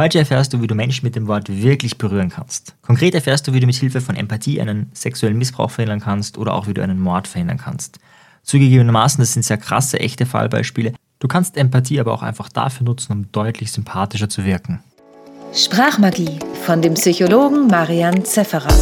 Heute erfährst du, wie du Menschen mit dem Wort wirklich berühren kannst. Konkret erfährst du, wie du mit Hilfe von Empathie einen sexuellen Missbrauch verhindern kannst oder auch wie du einen Mord verhindern kannst. Zugegebenermaßen, das sind sehr krasse, echte Fallbeispiele. Du kannst Empathie aber auch einfach dafür nutzen, um deutlich sympathischer zu wirken. Sprachmagie von dem Psychologen Marian Zefferer.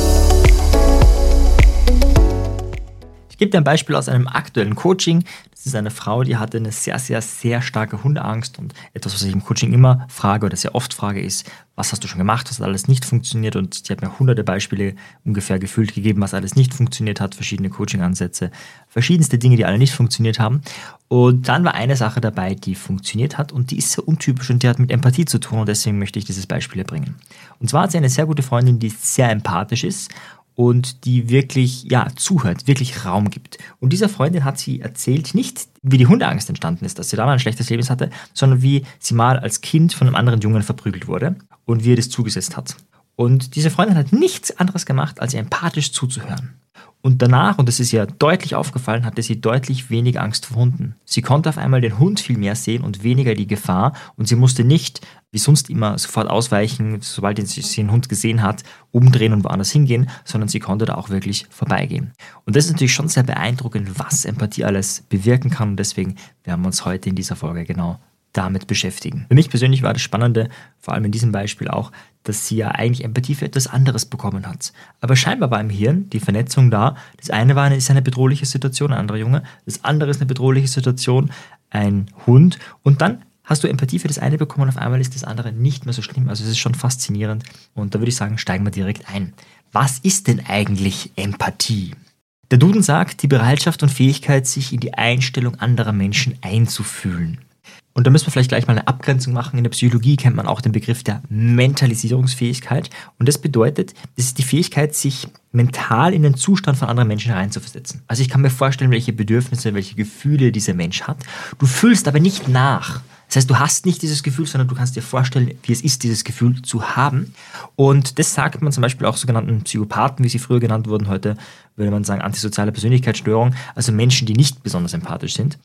Ich gebe dir ein Beispiel aus einem aktuellen Coaching. Das ist eine Frau, die hatte eine sehr, sehr, sehr starke Hundeangst und etwas, was ich im Coaching immer frage oder sehr oft frage, ist, was hast du schon gemacht, was hat alles nicht funktioniert und sie hat mir hunderte Beispiele ungefähr gefühlt gegeben, was alles nicht funktioniert hat, verschiedene Coaching-Ansätze, verschiedenste Dinge, die alle nicht funktioniert haben. Und dann war eine Sache dabei, die funktioniert hat und die ist sehr untypisch und die hat mit Empathie zu tun und deswegen möchte ich dieses Beispiel bringen. Und zwar hat sie eine sehr gute Freundin, die sehr empathisch ist und die wirklich ja zuhört, wirklich Raum gibt. Und dieser Freundin hat sie erzählt, nicht wie die Hundeangst entstanden ist, dass sie da mal ein schlechtes Leben hatte, sondern wie sie mal als Kind von einem anderen Jungen verprügelt wurde und wie er das zugesetzt hat. Und diese Freundin hat nichts anderes gemacht, als ihr empathisch zuzuhören. Und danach, und das ist ja deutlich aufgefallen, hatte sie deutlich weniger Angst vor Hunden. Sie konnte auf einmal den Hund viel mehr sehen und weniger die Gefahr. Und sie musste nicht, wie sonst immer, sofort ausweichen, sobald sie den Hund gesehen hat, umdrehen und woanders hingehen, sondern sie konnte da auch wirklich vorbeigehen. Und das ist natürlich schon sehr beeindruckend, was Empathie alles bewirken kann. Und deswegen werden wir uns heute in dieser Folge genau damit beschäftigen. Für mich persönlich war das Spannende, vor allem in diesem Beispiel auch, dass sie ja eigentlich Empathie für etwas anderes bekommen hat. Aber scheinbar war im Hirn die Vernetzung da. Das eine war eine, ist eine bedrohliche Situation, ein anderer Junge. Das andere ist eine bedrohliche Situation, ein Hund. Und dann hast du Empathie für das eine bekommen und auf einmal ist das andere nicht mehr so schlimm. Also es ist schon faszinierend. Und da würde ich sagen, steigen wir direkt ein. Was ist denn eigentlich Empathie? Der Duden sagt, die Bereitschaft und Fähigkeit, sich in die Einstellung anderer Menschen einzufühlen. Und da müssen wir vielleicht gleich mal eine Abgrenzung machen. In der Psychologie kennt man auch den Begriff der Mentalisierungsfähigkeit. Und das bedeutet, das ist die Fähigkeit, sich mental in den Zustand von anderen Menschen reinzuversetzen. Also ich kann mir vorstellen, welche Bedürfnisse, welche Gefühle dieser Mensch hat. Du fühlst aber nicht nach. Das heißt, du hast nicht dieses Gefühl, sondern du kannst dir vorstellen, wie es ist, dieses Gefühl zu haben. Und das sagt man zum Beispiel auch sogenannten Psychopathen, wie sie früher genannt wurden. Heute würde man sagen antisoziale Persönlichkeitsstörung. Also Menschen, die nicht besonders empathisch sind,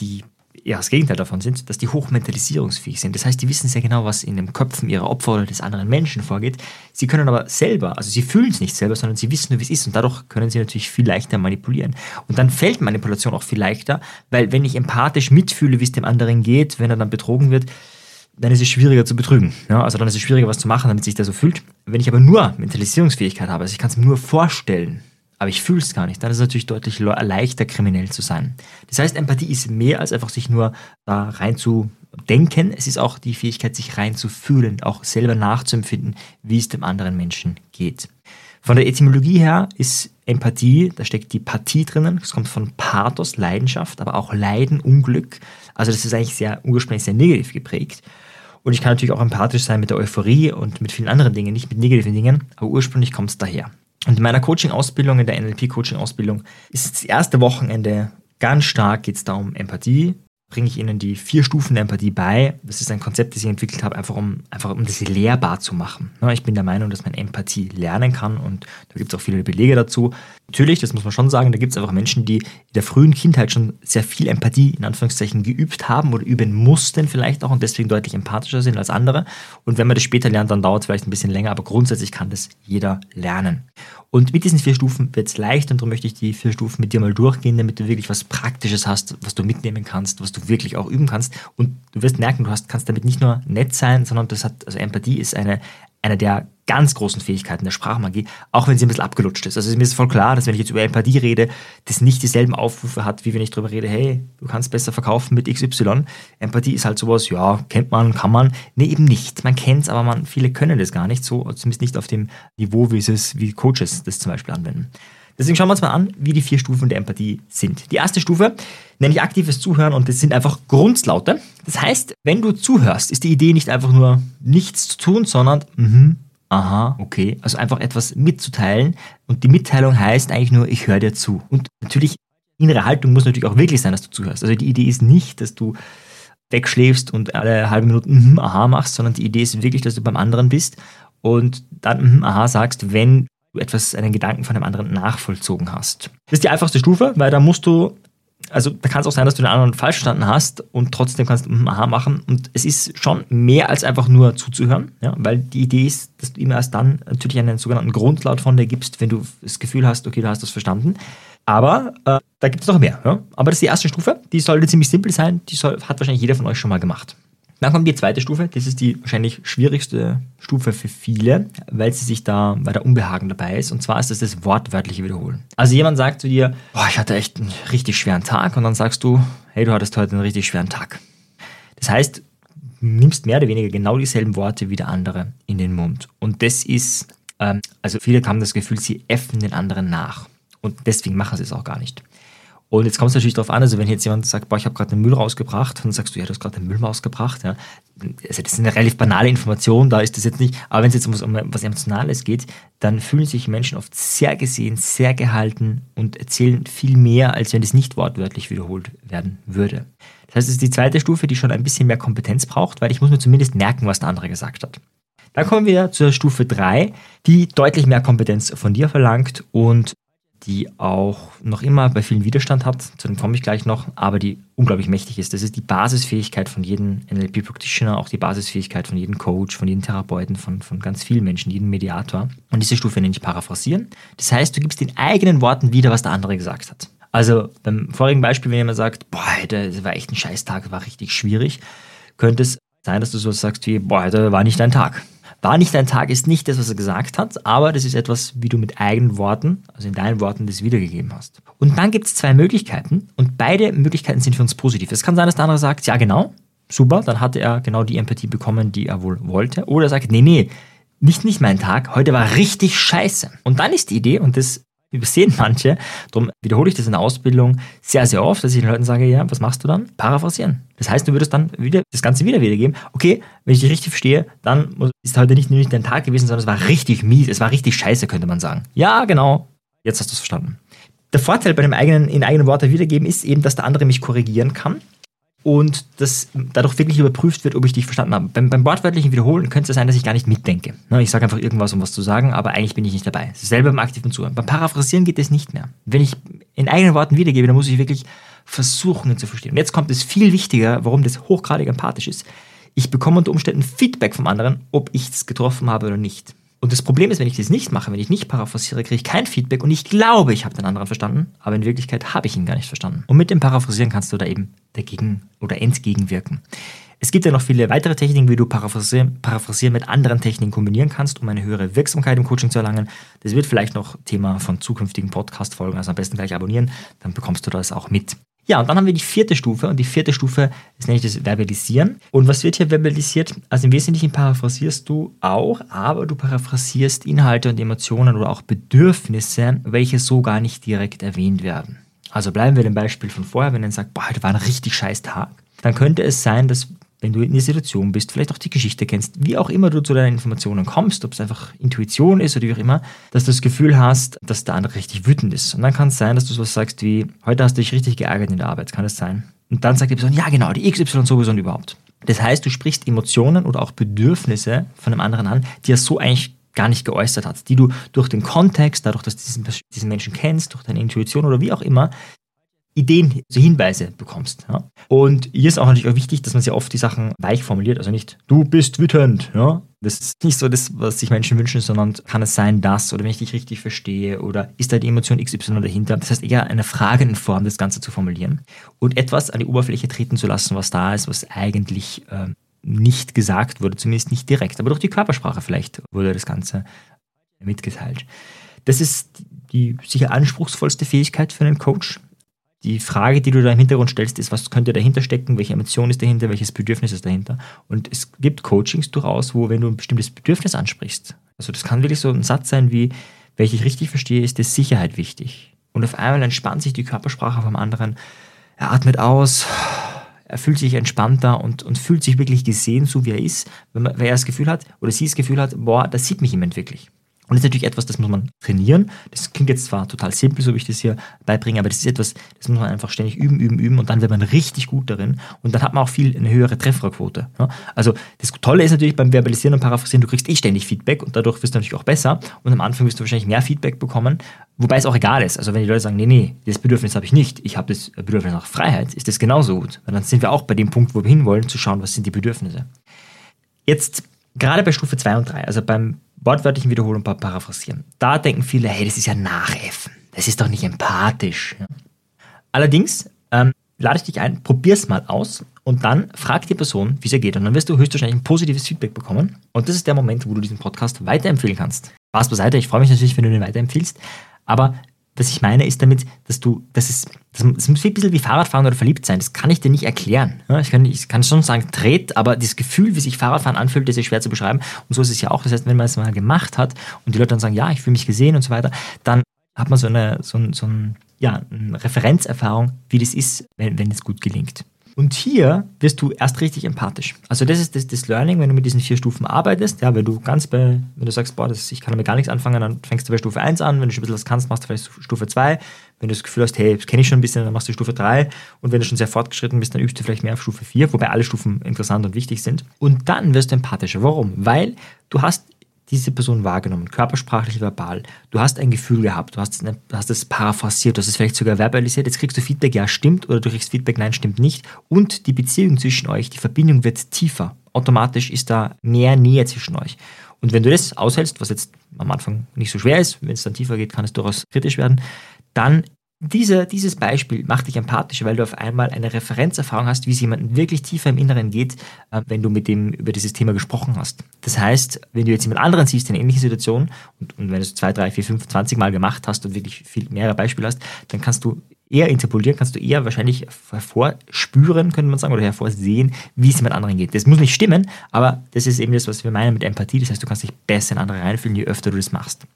die ja das Gegenteil davon sind, dass die hochmentalisierungsfähig sind. Das heißt, die wissen sehr genau, was in den Köpfen ihrer Opfer oder des anderen Menschen vorgeht. Sie können aber selber, also sie fühlen es nicht selber, sondern sie wissen nur, wie es ist und dadurch können sie natürlich viel leichter manipulieren. Und dann fällt Manipulation auch viel leichter, weil wenn ich empathisch mitfühle, wie es dem anderen geht, wenn er dann betrogen wird, dann ist es schwieriger zu betrügen. Ja, also dann ist es schwieriger, was zu machen, damit sich der so fühlt. Wenn ich aber nur Mentalisierungsfähigkeit habe, also ich kann es mir nur vorstellen, aber ich fühle es gar nicht, dann ist es natürlich deutlich leichter, kriminell zu sein. Das heißt, Empathie ist mehr als einfach sich nur da rein zu denken, es ist auch die Fähigkeit, sich rein zu fühlen, auch selber nachzuempfinden, wie es dem anderen Menschen geht. Von der Etymologie her ist Empathie, da steckt die Pathie drinnen, es kommt von Pathos, Leidenschaft, aber auch Leiden, Unglück. Also das ist eigentlich sehr ursprünglich sehr negativ geprägt. Und ich kann natürlich auch empathisch sein mit der Euphorie und mit vielen anderen Dingen, nicht mit negativen Dingen, aber ursprünglich kommt es daher. Und in meiner Coaching-Ausbildung, in der NLP-Coaching-Ausbildung, ist das erste Wochenende ganz stark geht es da um Empathie, bringe ich Ihnen die vier Stufen der Empathie bei. Das ist ein Konzept, das ich entwickelt habe, einfach um, einfach um das lehrbar zu machen. Ich bin der Meinung, dass man Empathie lernen kann und da gibt es auch viele Belege dazu. Natürlich, das muss man schon sagen, da gibt es einfach Menschen, die in der frühen Kindheit schon sehr viel Empathie in Anführungszeichen geübt haben oder üben mussten vielleicht auch und deswegen deutlich empathischer sind als andere. Und wenn man das später lernt, dann dauert es vielleicht ein bisschen länger, aber grundsätzlich kann das jeder lernen. Und mit diesen vier Stufen wird es leicht und darum möchte ich die vier Stufen mit dir mal durchgehen, damit du wirklich was Praktisches hast, was du mitnehmen kannst, was du wirklich auch üben kannst. Und du wirst merken, du hast, kannst damit nicht nur nett sein, sondern das hat, also Empathie ist eine, eine der ganz großen Fähigkeiten der Sprachmagie, auch wenn sie ein bisschen abgelutscht ist. Also mir ist voll klar, dass wenn ich jetzt über Empathie rede, das nicht dieselben Aufrufe hat, wie wenn ich darüber rede, hey, du kannst besser verkaufen mit XY. Empathie ist halt sowas, ja, kennt man, kann man. Nee, eben nicht. Man kennt es, aber man, viele können das gar nicht so, zumindest nicht auf dem Niveau, wie es wie Coaches das zum Beispiel anwenden. Deswegen schauen wir uns mal an, wie die vier Stufen der Empathie sind. Die erste Stufe nenne ich aktives Zuhören und das sind einfach Grundlaute. Das heißt, wenn du zuhörst, ist die Idee nicht einfach nur nichts zu tun, sondern mhm, aha, okay. Also einfach etwas mitzuteilen. Und die Mitteilung heißt eigentlich nur, ich höre dir zu. Und natürlich, innere Haltung muss natürlich auch wirklich sein, dass du zuhörst. Also die Idee ist nicht, dass du wegschläfst und alle halbe Minute mhm, aha machst, sondern die Idee ist wirklich, dass du beim anderen bist und dann mhm, aha sagst, wenn du etwas, einen Gedanken von einem anderen nachvollzogen hast. Das ist die einfachste Stufe, weil da musst du also da kann es auch sein, dass du den anderen falsch verstanden hast und trotzdem kannst du mm, aha machen. Und es ist schon mehr als einfach nur zuzuhören, ja, weil die Idee ist, dass du immer erst dann natürlich einen sogenannten Grundlaut von dir gibst, wenn du das Gefühl hast, okay, du hast das verstanden. Aber äh, da gibt es noch mehr. Ja? Aber das ist die erste Stufe, die sollte ziemlich simpel sein, die soll, hat wahrscheinlich jeder von euch schon mal gemacht. Dann kommt die zweite Stufe, das ist die wahrscheinlich schwierigste Stufe für viele, weil sie sich da, weil Unbehagen dabei ist. Und zwar ist das das wortwörtliche Wiederholen. Also jemand sagt zu dir, boah, ich hatte echt einen richtig schweren Tag und dann sagst du, hey, du hattest heute einen richtig schweren Tag. Das heißt, du nimmst mehr oder weniger genau dieselben Worte wie der andere in den Mund. Und das ist, ähm, also viele haben das Gefühl, sie äffen den anderen nach. Und deswegen machen sie es auch gar nicht. Und jetzt kommt es natürlich darauf an, also wenn jetzt jemand sagt, boah, ich habe gerade den Müll rausgebracht, dann sagst du, ja, du hast gerade den Müll rausgebracht. Ja. Also das ist eine relativ banale Information, da ist das jetzt nicht, aber wenn es jetzt um, um was Emotionales geht, dann fühlen sich Menschen oft sehr gesehen, sehr gehalten und erzählen viel mehr, als wenn es nicht wortwörtlich wiederholt werden würde. Das heißt, es ist die zweite Stufe, die schon ein bisschen mehr Kompetenz braucht, weil ich muss mir zumindest merken, was der andere gesagt hat. Dann kommen wir zur Stufe 3, die deutlich mehr Kompetenz von dir verlangt und die auch noch immer bei vielen Widerstand hat, zu dem komme ich gleich noch, aber die unglaublich mächtig ist. Das ist die Basisfähigkeit von jedem NLP Practitioner, auch die Basisfähigkeit von jedem Coach, von jedem Therapeuten, von, von ganz vielen Menschen, jedem Mediator. Und diese Stufe nenne ich Paraphrasieren. Das heißt, du gibst in eigenen Worten wieder, was der andere gesagt hat. Also beim vorigen Beispiel, wenn jemand sagt, boah, das war echt ein Scheißtag, war richtig schwierig, könnte es sein, dass du so sagst wie, boah, das war nicht dein Tag. War nicht dein Tag ist nicht das, was er gesagt hat, aber das ist etwas, wie du mit eigenen Worten, also in deinen Worten, das wiedergegeben hast. Und dann gibt es zwei Möglichkeiten und beide Möglichkeiten sind für uns positiv. Es kann sein, dass der andere sagt, ja genau, super, dann hatte er genau die Empathie bekommen, die er wohl wollte. Oder er sagt, nee, nee, nicht, nicht mein Tag, heute war richtig scheiße. Und dann ist die Idee, und das übersehen manche. Darum wiederhole ich das in der Ausbildung sehr, sehr oft, dass ich den Leuten sage, ja, was machst du dann? Paraphrasieren. Das heißt, du würdest dann wieder das Ganze wieder wiedergeben. Okay, wenn ich dich richtig verstehe, dann ist heute nicht nur nicht dein Tag gewesen, sondern es war richtig mies, es war richtig scheiße, könnte man sagen. Ja, genau. Jetzt hast du es verstanden. Der Vorteil bei dem eigenen, in eigenen Worten wiedergeben ist eben, dass der andere mich korrigieren kann und das dadurch wirklich überprüft wird, ob ich dich verstanden habe. Beim, beim wortwörtlichen Wiederholen könnte es sein, dass ich gar nicht mitdenke. Ne, ich sage einfach irgendwas, um was zu sagen, aber eigentlich bin ich nicht dabei. Selber beim aktiven Zuhören. Beim Paraphrasieren geht es nicht mehr. Wenn ich in eigenen Worten wiedergebe, dann muss ich wirklich versuchen, zu verstehen. Und jetzt kommt es viel wichtiger, warum das hochgradig empathisch ist. Ich bekomme unter Umständen Feedback vom anderen, ob ich es getroffen habe oder nicht. Und das Problem ist, wenn ich das nicht mache, wenn ich nicht paraphrasiere, kriege ich kein Feedback und ich glaube, ich habe den anderen verstanden, aber in Wirklichkeit habe ich ihn gar nicht verstanden. Und mit dem Paraphrasieren kannst du da eben dagegen oder entgegenwirken. Es gibt ja noch viele weitere Techniken, wie du Paraphrasieren, Paraphrasieren mit anderen Techniken kombinieren kannst, um eine höhere Wirksamkeit im Coaching zu erlangen. Das wird vielleicht noch Thema von zukünftigen Podcast-Folgen, also am besten gleich abonnieren, dann bekommst du das auch mit. Ja, und dann haben wir die vierte Stufe und die vierte Stufe ist nämlich das Verbalisieren. Und was wird hier verbalisiert? Also im Wesentlichen paraphrasierst du auch, aber du paraphrasierst Inhalte und Emotionen oder auch Bedürfnisse, welche so gar nicht direkt erwähnt werden. Also bleiben wir dem Beispiel von vorher, wenn er sagt, boah, heute war ein richtig scheiß Tag, dann könnte es sein, dass wenn du in der Situation bist, vielleicht auch die Geschichte kennst, wie auch immer du zu deinen Informationen kommst, ob es einfach Intuition ist oder wie auch immer, dass du das Gefühl hast, dass der andere richtig wütend ist. Und dann kann es sein, dass du sowas sagst wie, heute hast du dich richtig geärgert in der Arbeit, kann es sein? Und dann sagt die Person, ja genau, die XY sowieso und überhaupt. Das heißt, du sprichst Emotionen oder auch Bedürfnisse von einem anderen an, die er so eigentlich gar nicht geäußert hat, die du durch den Kontext, dadurch, dass du diesen, diesen Menschen kennst, durch deine Intuition oder wie auch immer, Ideen, so Hinweise bekommst. Ja? Und hier ist auch natürlich auch wichtig, dass man sehr oft die Sachen weich formuliert, also nicht, du bist wütend. Ja? Das ist nicht so das, was sich Menschen wünschen, sondern kann es sein, dass oder wenn ich dich richtig verstehe oder ist da die Emotion XY dahinter. Das heißt eher eine Frage in Form, das Ganze zu formulieren und etwas an die Oberfläche treten zu lassen, was da ist, was eigentlich äh, nicht gesagt wurde, zumindest nicht direkt, aber durch die Körpersprache vielleicht wurde das Ganze mitgeteilt. Das ist die sicher anspruchsvollste Fähigkeit für einen Coach, die Frage, die du da im Hintergrund stellst, ist, was könnte dahinter stecken, welche Emotion ist dahinter, welches Bedürfnis ist dahinter. Und es gibt Coachings durchaus, wo, wenn du ein bestimmtes Bedürfnis ansprichst, also das kann wirklich so ein Satz sein wie, welche ich richtig verstehe, ist der Sicherheit wichtig. Und auf einmal entspannt sich die Körpersprache vom anderen, er atmet aus, er fühlt sich entspannter und, und fühlt sich wirklich gesehen, so wie er ist, wenn, man, wenn er das Gefühl hat oder sie das Gefühl hat, boah, das sieht mich jemand wirklich. Und das ist natürlich etwas, das muss man trainieren. Das klingt jetzt zwar total simpel, so wie ich das hier beibringe, aber das ist etwas, das muss man einfach ständig üben, üben, üben und dann wird man richtig gut darin und dann hat man auch viel eine höhere Trefferquote. Ja? Also das Tolle ist natürlich beim Verbalisieren und Paraphrasieren, du kriegst eh ständig Feedback und dadurch wirst du natürlich auch besser und am Anfang wirst du wahrscheinlich mehr Feedback bekommen, wobei es auch egal ist. Also wenn die Leute sagen, nee, nee, das Bedürfnis habe ich nicht, ich habe das Bedürfnis nach Freiheit, ist das genauso gut. Weil dann sind wir auch bei dem Punkt, wo wir hinwollen, zu schauen, was sind die Bedürfnisse. Jetzt gerade bei Stufe 2 und 3, also beim wortwörtlichen Wiederholen und Paraphrasieren, da denken viele, hey, das ist ja Nachäffen. Das ist doch nicht empathisch. Allerdings ähm, lade ich dich ein, probier es mal aus und dann frag die Person, wie es ihr geht. Und dann wirst du höchstwahrscheinlich ein positives Feedback bekommen. Und das ist der Moment, wo du diesen Podcast weiterempfehlen kannst. Spaß beiseite, ich freue mich natürlich, wenn du den weiterempfiehlst. Aber was ich meine, ist damit, dass du, das ist, das, das muss ein bisschen wie Fahrradfahren oder verliebt sein. Das kann ich dir nicht erklären. Ich kann, ich kann schon sagen, dreht, aber das Gefühl, wie sich Fahrradfahren anfühlt, ist schwer zu beschreiben. Und so ist es ja auch. Das heißt, wenn man es mal gemacht hat und die Leute dann sagen, ja, ich fühle mich gesehen und so weiter, dann hat man so eine, so, so ein, ja, eine Referenzerfahrung, wie das ist, wenn, wenn es gut gelingt. Und hier wirst du erst richtig empathisch. Also das ist das, das, Learning, wenn du mit diesen vier Stufen arbeitest. Ja, wenn du ganz bei, wenn du sagst, boah, das, ich kann damit gar nichts anfangen, dann fängst du bei Stufe 1 an. Wenn du schon ein bisschen was kannst, machst du vielleicht Stufe 2. Wenn du das Gefühl hast, hey, das kenne ich schon ein bisschen, dann machst du Stufe 3. Und wenn du schon sehr fortgeschritten bist, dann übst du vielleicht mehr auf Stufe 4, wobei alle Stufen interessant und wichtig sind. Und dann wirst du empathischer. Warum? Weil du hast diese Person wahrgenommen, körpersprachlich, verbal. Du hast ein Gefühl gehabt, du hast, eine, hast es paraphrasiert, du hast es vielleicht sogar verbalisiert. Jetzt kriegst du Feedback, ja, stimmt, oder du kriegst Feedback, nein, stimmt nicht. Und die Beziehung zwischen euch, die Verbindung wird tiefer. Automatisch ist da mehr Nähe zwischen euch. Und wenn du das aushältst, was jetzt am Anfang nicht so schwer ist, wenn es dann tiefer geht, kann es durchaus kritisch werden, dann diese, dieses Beispiel macht dich empathisch, weil du auf einmal eine Referenzerfahrung hast, wie es jemandem wirklich tiefer im Inneren geht, äh, wenn du mit dem über dieses Thema gesprochen hast. Das heißt, wenn du jetzt jemand anderen siehst in ähnlichen Situation und, und wenn du es zwei, drei, vier, fünf, zwanzig Mal gemacht hast und wirklich viel mehrere Beispiele hast, dann kannst du eher interpolieren, kannst du eher wahrscheinlich hervorspüren, könnte man sagen, oder hervorsehen, wie es jemand anderen geht. Das muss nicht stimmen, aber das ist eben das, was wir meinen mit Empathie. Das heißt, du kannst dich besser in andere reinfühlen, je öfter du das machst.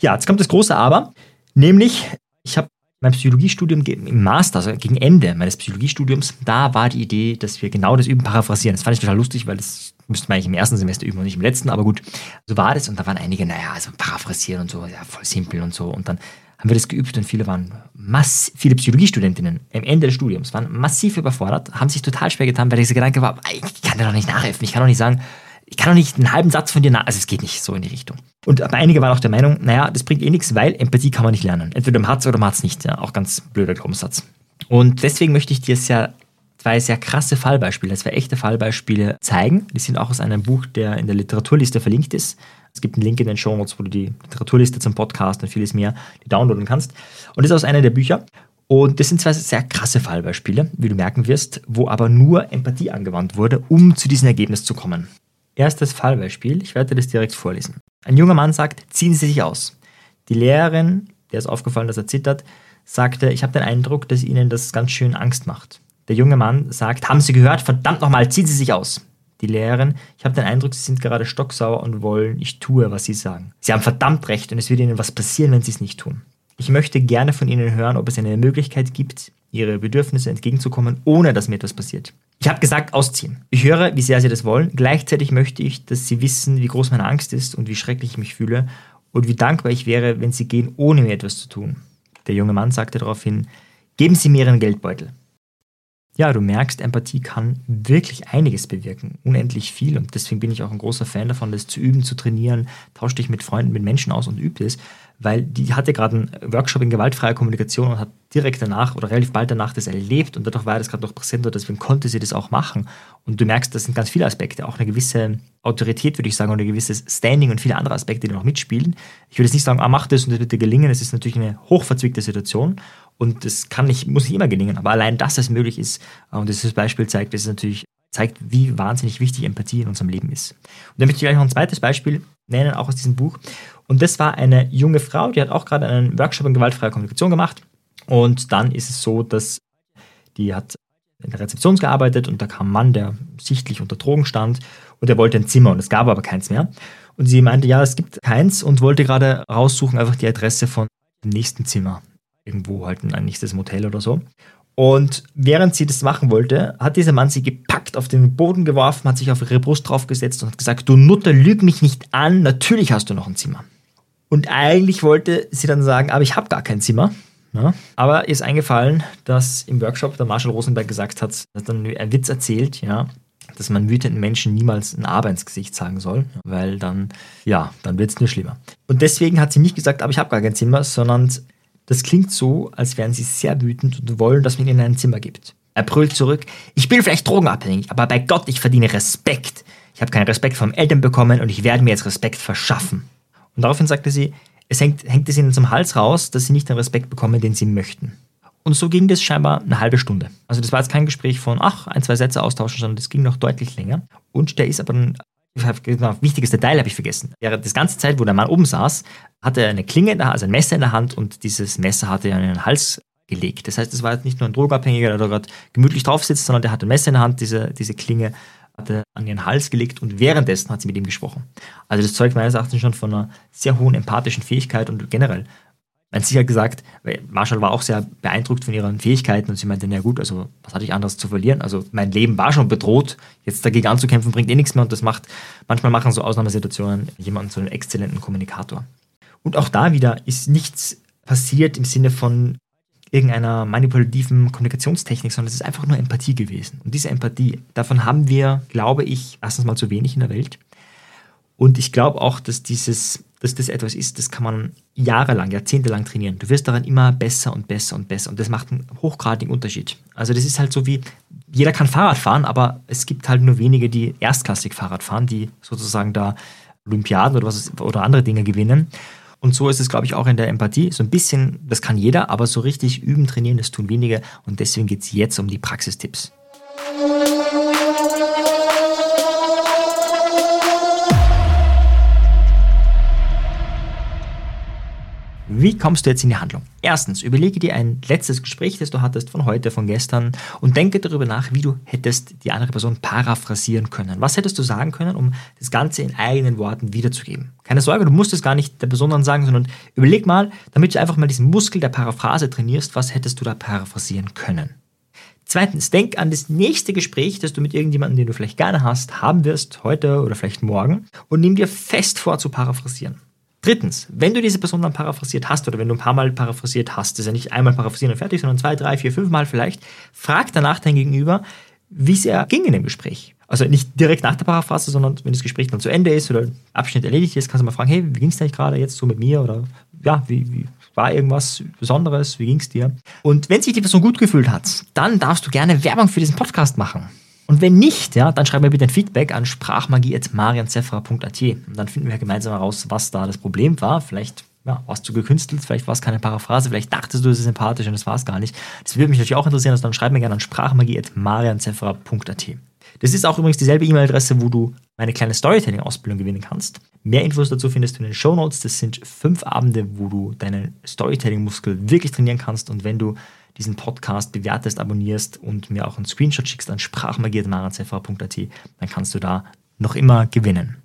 Ja, jetzt kommt das große Aber, nämlich, ich habe mein Psychologiestudium im Master, also gegen Ende meines Psychologiestudiums, da war die Idee, dass wir genau das üben, paraphrasieren. Das fand ich total lustig, weil das müsste man eigentlich im ersten Semester üben und nicht im letzten, aber gut, so war das. Und da waren einige, naja, also paraphrasieren und so, ja, voll simpel und so. Und dann haben wir das geübt und viele waren mass viele Psychologiestudentinnen am Ende des Studiums waren massiv überfordert, haben sich total schwer getan, weil dieser Gedanke war, ich kann dir doch nicht nachhelfen, ich kann doch nicht sagen, ich kann doch nicht einen halben Satz von dir nach, also es geht nicht so in die Richtung. Und aber einige waren auch der Meinung, naja, das bringt eh nichts, weil Empathie kann man nicht lernen. Entweder man hat es oder man hat es nicht. Ja, auch ganz blöder Glaubenssatz. Und deswegen möchte ich dir sehr, zwei sehr krasse Fallbeispiele, zwei echte Fallbeispiele zeigen. Die sind auch aus einem Buch, der in der Literaturliste verlinkt ist. Es gibt einen Link in den Show Notes, wo du die Literaturliste zum Podcast und vieles mehr downloaden kannst. Und das ist aus einer der Bücher. Und das sind zwei sehr krasse Fallbeispiele, wie du merken wirst, wo aber nur Empathie angewandt wurde, um zu diesem Ergebnis zu kommen. Erstes Fallbeispiel, ich werde das direkt vorlesen. Ein junger Mann sagt, ziehen Sie sich aus. Die Lehrerin, der ist aufgefallen, dass er zittert, sagte, ich habe den Eindruck, dass Ihnen das ganz schön Angst macht. Der junge Mann sagt, haben Sie gehört? Verdammt nochmal, ziehen Sie sich aus. Die Lehrerin, ich habe den Eindruck, Sie sind gerade stocksauer und wollen, ich tue, was Sie sagen. Sie haben verdammt recht und es wird Ihnen was passieren, wenn Sie es nicht tun. Ich möchte gerne von Ihnen hören, ob es eine Möglichkeit gibt, Ihre Bedürfnisse entgegenzukommen, ohne dass mir etwas passiert. Ich habe gesagt, ausziehen. Ich höre, wie sehr Sie das wollen. Gleichzeitig möchte ich, dass Sie wissen, wie groß meine Angst ist und wie schrecklich ich mich fühle und wie dankbar ich wäre, wenn Sie gehen, ohne mir etwas zu tun. Der junge Mann sagte daraufhin, geben Sie mir Ihren Geldbeutel. Ja, du merkst, Empathie kann wirklich einiges bewirken, unendlich viel. Und deswegen bin ich auch ein großer Fan davon, das zu üben, zu trainieren. Tausch dich mit Freunden, mit Menschen aus und übe es weil die hatte gerade einen Workshop in gewaltfreier Kommunikation und hat direkt danach oder relativ bald danach das erlebt und dadurch war das gerade noch präsent und deswegen konnte sie das auch machen. Und du merkst, das sind ganz viele Aspekte, auch eine gewisse Autorität, würde ich sagen, und ein gewisses Standing und viele andere Aspekte, die noch mitspielen. Ich würde jetzt nicht sagen, ah, mach das und das wird dir gelingen. Es ist natürlich eine hochverzwickte Situation und das kann nicht, muss nicht immer gelingen, aber allein, dass es möglich ist und dieses Beispiel zeigt, das ist natürlich zeigt, wie wahnsinnig wichtig Empathie in unserem Leben ist. Und dann möchte ich gleich noch ein zweites Beispiel nennen, auch aus diesem Buch. Und das war eine junge Frau, die hat auch gerade einen Workshop in gewaltfreier Kommunikation gemacht. Und dann ist es so, dass die hat in der Rezeption gearbeitet und da kam ein Mann, der sichtlich unter Drogen stand und der wollte ein Zimmer und es gab aber keins mehr. Und sie meinte, ja, es gibt keins und wollte gerade raussuchen, einfach die Adresse von dem nächsten Zimmer. Irgendwo halt ein nächstes Motel oder so. Und während sie das machen wollte, hat dieser Mann sie gepackt, auf den Boden geworfen, hat sich auf ihre Brust draufgesetzt und hat gesagt, du Nutter, lüg mich nicht an, natürlich hast du noch ein Zimmer. Und eigentlich wollte sie dann sagen, aber ich habe gar kein Zimmer. Ja, aber ihr ist eingefallen, dass im Workshop der Marshall Rosenberg gesagt hat, hat dann einen Witz erzählt, ja, dass man wütenden Menschen niemals ein Aber ins Gesicht sagen soll, weil dann, ja, dann wird es nur schlimmer. Und deswegen hat sie nicht gesagt, aber ich habe gar kein Zimmer, sondern das klingt so, als wären sie sehr wütend und wollen, dass man ihnen ein Zimmer gibt. Er brüllt zurück, ich bin vielleicht drogenabhängig, aber bei Gott, ich verdiene Respekt. Ich habe keinen Respekt vom Eltern bekommen und ich werde mir jetzt Respekt verschaffen. Und daraufhin sagte sie, es hängt, hängt es ihnen zum Hals raus, dass sie nicht den Respekt bekommen, den sie möchten. Und so ging das scheinbar eine halbe Stunde. Also das war jetzt kein Gespräch von, ach, ein, zwei Sätze austauschen, sondern das ging noch deutlich länger. Und der ist aber genau, wichtiges Detail habe ich vergessen. Während das ganze Zeit, wo der Mann oben saß, hatte er eine Klinge, also ein Messer in der Hand und dieses Messer hatte er in den Hals gelegt. Das heißt, es war jetzt nicht nur ein Drogenabhängiger, der da gerade gemütlich drauf sitzt, sondern der hatte ein Messer in der Hand, diese, diese Klinge hatte an ihren Hals gelegt und währenddessen hat sie mit ihm gesprochen. Also das zeugt meines Erachtens schon von einer sehr hohen empathischen Fähigkeit und generell. Man sie hat gesagt, Marshall war auch sehr beeindruckt von ihren Fähigkeiten und sie meinte, na gut, also was hatte ich anderes zu verlieren? Also mein Leben war schon bedroht, jetzt dagegen anzukämpfen bringt eh nichts mehr und das macht, manchmal machen so Ausnahmesituationen jemanden zu einem exzellenten Kommunikator. Und auch da wieder ist nichts passiert im Sinne von irgendeiner manipulativen Kommunikationstechnik, sondern es ist einfach nur Empathie gewesen. Und diese Empathie, davon haben wir, glaube ich, erstens mal zu wenig in der Welt. Und ich glaube auch, dass dieses, dass das etwas ist, das kann man jahrelang, jahrzehntelang trainieren. Du wirst daran immer besser und besser und besser. Und das macht einen hochgradigen Unterschied. Also das ist halt so wie, jeder kann Fahrrad fahren, aber es gibt halt nur wenige, die erstklassig Fahrrad fahren, die sozusagen da Olympiaden oder, was, oder andere Dinge gewinnen. Und so ist es, glaube ich, auch in der Empathie. So ein bisschen, das kann jeder, aber so richtig üben, trainieren, das tun wenige. Und deswegen geht es jetzt um die Praxistipps. Wie kommst du jetzt in die Handlung? Erstens, überlege dir ein letztes Gespräch, das du hattest von heute, von gestern und denke darüber nach, wie du hättest die andere Person paraphrasieren können. Was hättest du sagen können, um das Ganze in eigenen Worten wiederzugeben? Keine Sorge, du musst es gar nicht der Person dann sagen, sondern überleg mal, damit du einfach mal diesen Muskel der Paraphrase trainierst, was hättest du da paraphrasieren können? Zweitens, denk an das nächste Gespräch, das du mit irgendjemandem, den du vielleicht gerne hast, haben wirst, heute oder vielleicht morgen, und nimm dir fest vor zu paraphrasieren. Drittens, wenn du diese Person dann paraphrasiert hast oder wenn du ein paar Mal paraphrasiert hast, das ist ja nicht einmal paraphrasieren und fertig, sondern zwei, drei, vier, fünf Mal vielleicht, frag danach dein Gegenüber, wie es er ging in dem Gespräch. Also nicht direkt nach der Paraphrase, sondern wenn das Gespräch dann zu Ende ist oder Abschnitt erledigt ist, kannst du mal fragen, hey, wie ging es dir gerade jetzt so mit mir oder ja, wie, wie war irgendwas Besonderes, wie ging es dir? Und wenn sich die Person gut gefühlt hat, dann darfst du gerne Werbung für diesen Podcast machen. Und wenn nicht, ja, dann schreib mir bitte ein Feedback an sprachmagie.marianzefra.at und dann finden wir gemeinsam heraus, was da das Problem war. Vielleicht ja, warst du gekünstelt, vielleicht war es keine Paraphrase, vielleicht dachtest du, es ist sympathisch und es war es gar nicht. Das würde mich natürlich auch interessieren, also dann schreib mir gerne an sprachmagie.marianzefra.at. Das ist auch übrigens dieselbe E-Mail-Adresse, wo du meine kleine Storytelling-Ausbildung gewinnen kannst. Mehr Infos dazu findest du in den Show Notes. Das sind fünf Abende, wo du deinen Storytelling-Muskel wirklich trainieren kannst. Und wenn du diesen Podcast bewertest, abonnierst und mir auch einen Screenshot schickst an sprachmagiert.marazfr.at, dann kannst du da noch immer gewinnen.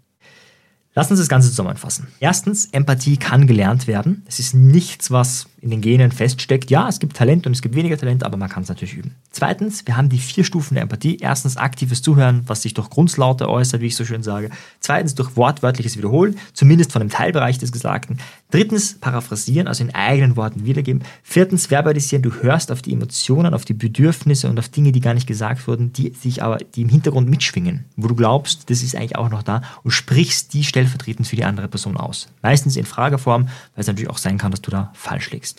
Lass uns das Ganze zusammenfassen. Erstens, Empathie kann gelernt werden. Es ist nichts, was in den Genen feststeckt. Ja, es gibt Talent und es gibt weniger Talent, aber man kann es natürlich üben. Zweitens, wir haben die vier Stufen der Empathie. Erstens, aktives Zuhören, was sich durch Grundlaute äußert, wie ich so schön sage. Zweitens, durch wortwörtliches Wiederholen, zumindest von dem Teilbereich des Gesagten. Drittens, paraphrasieren, also in eigenen Worten wiedergeben. Viertens, verbalisieren. Du hörst auf die Emotionen, auf die Bedürfnisse und auf Dinge, die gar nicht gesagt wurden, die sich aber, die im Hintergrund mitschwingen, wo du glaubst, das ist eigentlich auch noch da und sprichst die stellvertretend für die andere Person aus. Meistens in Frageform, weil es natürlich auch sein kann, dass du da falsch liegst.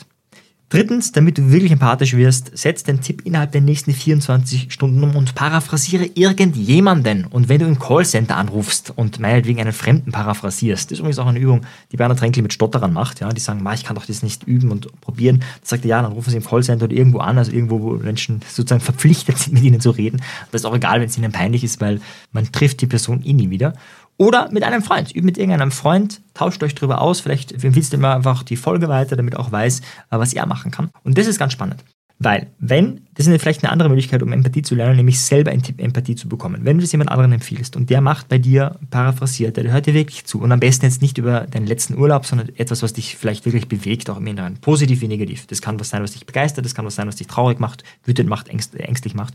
Drittens, damit du wirklich empathisch wirst, setz den Tipp innerhalb der nächsten 24 Stunden um und paraphrasiere irgendjemanden. Und wenn du im Callcenter anrufst und meinetwegen einen Fremden paraphrasierst, das ist übrigens auch eine Übung, die Bernhard Tränkel mit Stotterern macht, ja, die sagen, ich kann doch das nicht üben und probieren. Dann sagt er, ja, dann rufen sie im Callcenter oder irgendwo an, also irgendwo, wo Menschen sozusagen verpflichtet sind, mit ihnen zu reden. Das ist auch egal, wenn es ihnen peinlich ist, weil man trifft die Person eh nie wieder. Oder mit einem Freund. Übt mit irgendeinem Freund, tauscht euch darüber aus. Vielleicht empfiehlst du immer einfach die Folge weiter, damit auch weiß, äh, was er machen kann. Und das ist ganz spannend. Weil, wenn, das ist vielleicht eine andere Möglichkeit, um Empathie zu lernen, nämlich selber Empathie zu bekommen. Wenn du das jemand anderen empfiehlst und der macht bei dir paraphrasiert, der hört dir wirklich zu und am besten jetzt nicht über deinen letzten Urlaub, sondern etwas, was dich vielleicht wirklich bewegt, auch im Inneren. Positiv wie negativ. Das kann was sein, was dich begeistert, das kann was sein, was dich traurig macht, wütend macht, ängstlich macht.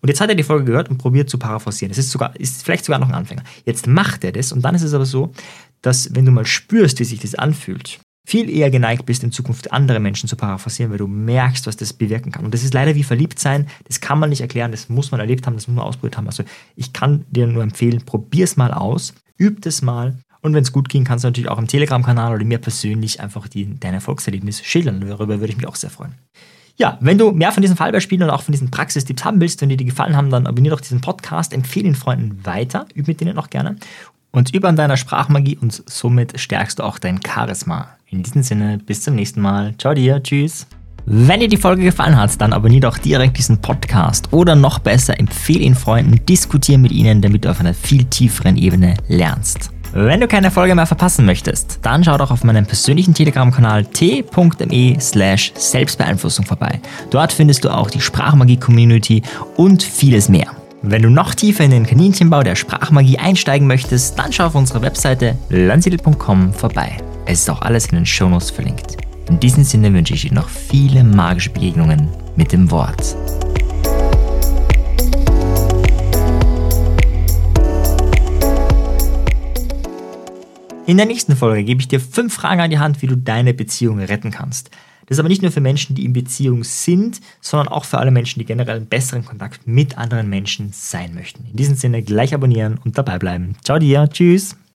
Und jetzt hat er die Folge gehört und probiert zu paraphrasieren. Das ist, sogar, ist vielleicht sogar noch ein Anfänger. Jetzt macht er das und dann ist es aber so, dass wenn du mal spürst, wie sich das anfühlt, viel eher geneigt bist, in Zukunft andere Menschen zu paraphrasieren, weil du merkst, was das bewirken kann. Und das ist leider wie verliebt sein. Das kann man nicht erklären, das muss man erlebt haben, das muss man ausprobiert haben. Also ich kann dir nur empfehlen, probier es mal aus, üb es mal. Und wenn es gut ging, kannst du natürlich auch im Telegram-Kanal oder mir persönlich einfach die, dein Erfolgserlebnis schildern. Darüber würde ich mich auch sehr freuen. Ja, wenn du mehr von diesen Fallbeispielen und auch von diesen Praxistipps haben willst, wenn dir die gefallen haben, dann abonniere doch diesen Podcast, empfehle ihn Freunden weiter, üb mit denen auch gerne und übe an deiner Sprachmagie und somit stärkst du auch dein Charisma. In diesem Sinne, bis zum nächsten Mal. Ciao dir, tschüss. Wenn dir die Folge gefallen hat, dann abonniere doch direkt diesen Podcast oder noch besser, empfehle ihn Freunden, diskutiere mit ihnen, damit du auf einer viel tieferen Ebene lernst. Wenn du keine Folge mehr verpassen möchtest, dann schau doch auf meinem persönlichen Telegram-Kanal t.me slash Selbstbeeinflussung vorbei. Dort findest du auch die Sprachmagie-Community und vieles mehr. Wenn du noch tiefer in den Kaninchenbau der Sprachmagie einsteigen möchtest, dann schau auf unserer Webseite landsiedel.com vorbei. Es ist auch alles in den Shownotes verlinkt. In diesem Sinne wünsche ich dir noch viele magische Begegnungen mit dem Wort. In der nächsten Folge gebe ich dir fünf Fragen an die Hand, wie du deine Beziehung retten kannst. Das ist aber nicht nur für Menschen, die in Beziehung sind, sondern auch für alle Menschen, die generell einen besseren Kontakt mit anderen Menschen sein möchten. In diesem Sinne gleich abonnieren und dabei bleiben. Ciao dir, tschüss.